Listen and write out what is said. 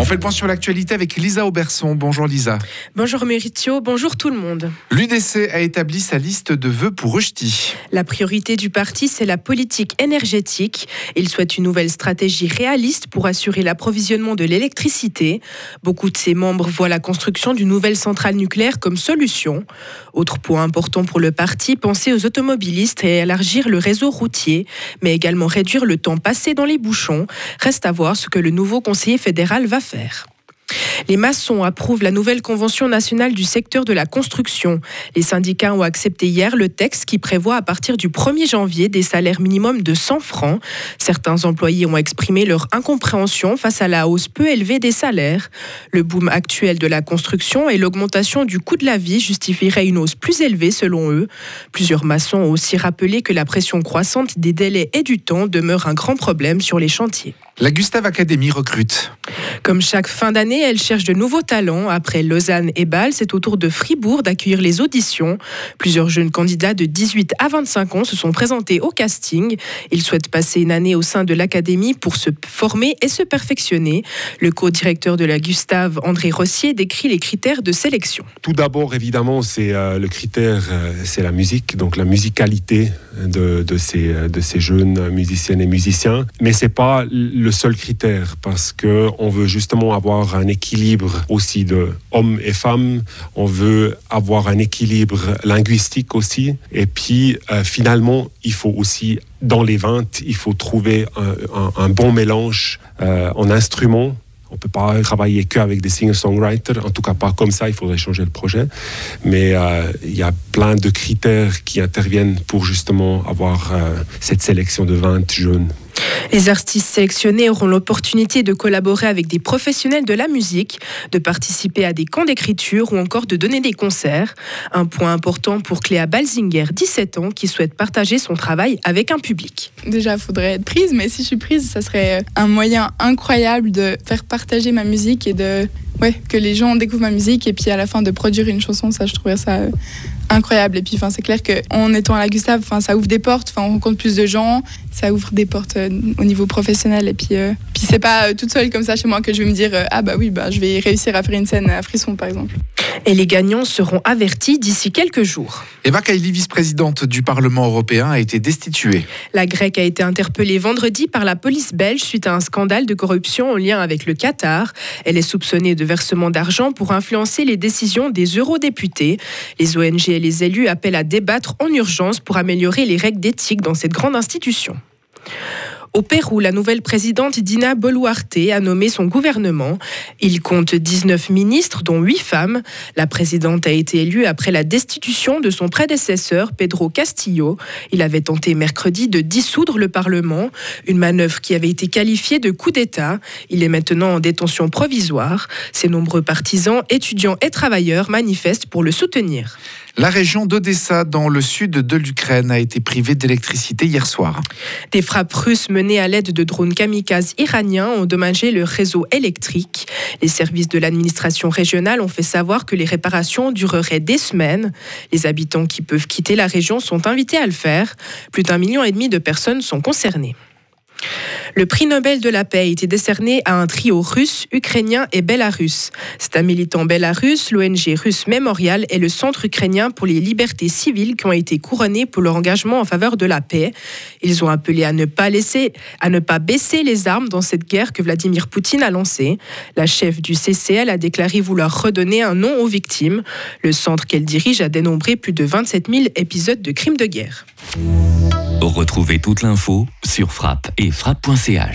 On fait le point sur l'actualité avec Lisa Auberson. Bonjour Lisa. Bonjour Méritio, bonjour tout le monde. L'UDC a établi sa liste de vœux pour Rushdie. La priorité du parti, c'est la politique énergétique. Il souhaite une nouvelle stratégie réaliste pour assurer l'approvisionnement de l'électricité. Beaucoup de ses membres voient la construction d'une nouvelle centrale nucléaire comme solution. Autre point important pour le parti, penser aux automobilistes et élargir le réseau routier, mais également réduire le temps passé dans les bouchons. Reste à voir ce que le nouveau conseiller fédéral va faire Les maçons approuvent la nouvelle convention nationale du secteur de la construction. Les syndicats ont accepté hier le texte qui prévoit à partir du 1er janvier des salaires minimums de 100 francs. Certains employés ont exprimé leur incompréhension face à la hausse peu élevée des salaires. Le boom actuel de la construction et l'augmentation du coût de la vie justifieraient une hausse plus élevée selon eux. Plusieurs maçons ont aussi rappelé que la pression croissante des délais et du temps demeure un grand problème sur les chantiers. La Gustave Academy recrute. Comme chaque fin d'année, elle cherche de nouveaux talents. Après Lausanne et Bâle, c'est au tour de Fribourg d'accueillir les auditions. Plusieurs jeunes candidats de 18 à 25 ans se sont présentés au casting. Ils souhaitent passer une année au sein de l'académie pour se former et se perfectionner. Le co-directeur de la Gustave, André Rossier, décrit les critères de sélection. Tout d'abord, évidemment, c'est euh, le critère, euh, c'est la musique, donc la musicalité de, de, ces, de ces jeunes musiciennes et musiciens. Mais c'est pas le seul critère parce que on veut justement avoir un équilibre aussi de hommes et femmes. On veut avoir un équilibre linguistique aussi. Et puis euh, finalement, il faut aussi dans les ventes, il faut trouver un, bon mélange euh, en instruments on ne peut pas travailler qu'avec des singer-songwriters, en tout cas pas comme ça, il faudrait changer le projet. Mais euh, il y a plein de critères qui interviennent pour justement avoir cette sélection de 20 jeunes. Les artistes sélectionnés auront l'opportunité de collaborer avec des professionnels de la musique, de participer à des camps d'écriture ou encore de donner des concerts. Un point important pour Cléa Balzinger, 17 ans, qui souhaite partager son travail avec un public. Déjà, il faudrait être prise, mais si je suis prise, ça serait un moyen incroyable de faire partager ma musique et de ouais, que les gens découvrent ma musique et puis à la fin de produire une chanson, ça je trouverais ça incroyable. Et puis, enfin, c'est clair qu'en étant à la Gustave, enfin, ça ouvre des portes. Enfin, on rencontre plus de gens, ça ouvre des portes euh, au niveau professionnel. Et puis, euh, puis c'est pas euh, toute seule comme ça chez moi que je vais me dire ah bah oui, bah je vais réussir à faire une scène à frisson, par exemple. Et les gagnants seront avertis d'ici quelques jours. Eva Kaili, vice-présidente du Parlement européen, a été destituée. La Grecque a été interpellée vendredi par la police belge suite à un scandale de corruption en lien avec le Qatar. Elle est soupçonnée de versement d'argent pour influencer les décisions des eurodéputés. Les ONG et les élus appellent à débattre en urgence pour améliorer les règles d'éthique dans cette grande institution. Au Pérou, la nouvelle présidente Dina Boluarte a nommé son gouvernement. Il compte 19 ministres, dont 8 femmes. La présidente a été élue après la destitution de son prédécesseur, Pedro Castillo. Il avait tenté mercredi de dissoudre le Parlement, une manœuvre qui avait été qualifiée de coup d'État. Il est maintenant en détention provisoire. Ses nombreux partisans, étudiants et travailleurs manifestent pour le soutenir. La région d'Odessa, dans le sud de l'Ukraine, a été privée d'électricité hier soir. Des frappes russes menées à l'aide de drones kamikazes iraniens ont endommagé le réseau électrique. Les services de l'administration régionale ont fait savoir que les réparations dureraient des semaines. Les habitants qui peuvent quitter la région sont invités à le faire. Plus d'un million et demi de personnes sont concernées. Le prix Nobel de la paix a été décerné à un trio russe, ukrainien et bélarusse. C'est un militant bélarusse, l'ONG russe Memorial et le Centre ukrainien pour les libertés civiles qui ont été couronnés pour leur engagement en faveur de la paix. Ils ont appelé à ne pas baisser les armes dans cette guerre que Vladimir Poutine a lancée. La chef du CCL a déclaré vouloir redonner un nom aux victimes. Le centre qu'elle dirige a dénombré plus de 27 000 épisodes de crimes de guerre. Retrouvez toute l'info sur frappe et Concierge.